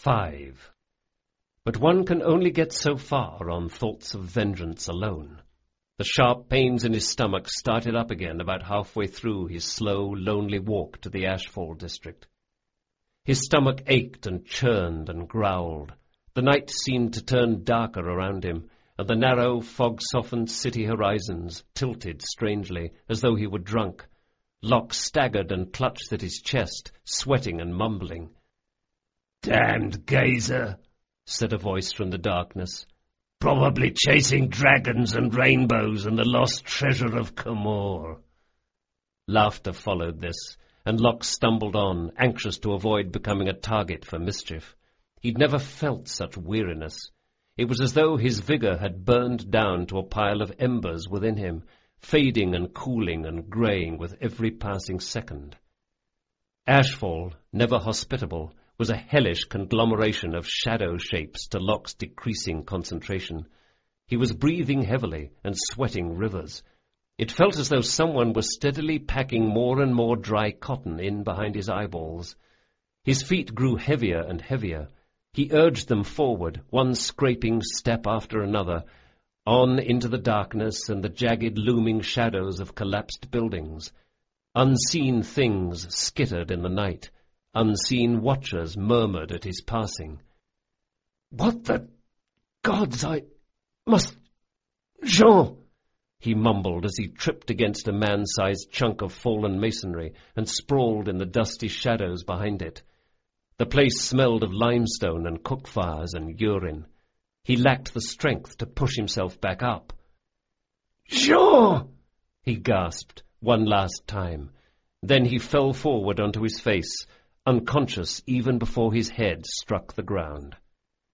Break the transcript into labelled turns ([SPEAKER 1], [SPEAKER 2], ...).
[SPEAKER 1] 5. But one can only get so far on thoughts of vengeance alone. The sharp pains in his stomach started up again about halfway through his slow, lonely walk to the Ashfall district. His stomach ached and churned and growled. The night seemed to turn darker around him, and the narrow, fog-softened city horizons tilted strangely, as though he were drunk. Locke staggered and clutched at his chest, sweating and mumbling.
[SPEAKER 2] Damned gazer, said a voice from the darkness. Probably chasing dragons and rainbows and the lost treasure of Camorr.
[SPEAKER 1] Laughter followed this, and Locke stumbled on, anxious to avoid becoming a target for mischief. He'd never felt such weariness. It was as though his vigor had burned down to a pile of embers within him, fading and cooling and greying with every passing second. Ashfall, never hospitable, was a hellish conglomeration of shadow shapes to Locke's decreasing concentration. He was breathing heavily and sweating rivers. It felt as though someone was steadily packing more and more dry cotton in behind his eyeballs. His feet grew heavier and heavier. He urged them forward, one scraping step after another, on into the darkness and the jagged looming shadows of collapsed buildings. Unseen things skittered in the night. Unseen watchers murmured at his passing.
[SPEAKER 2] What the gods I must... Jean!
[SPEAKER 1] he mumbled as he tripped against a man-sized chunk of fallen masonry and sprawled in the dusty shadows behind it. The place smelled of limestone and cook fires and urine. He lacked the strength to push himself back up.
[SPEAKER 2] Jean!
[SPEAKER 1] he gasped one last time. Then he fell forward onto his face, unconscious even before his head struck the ground.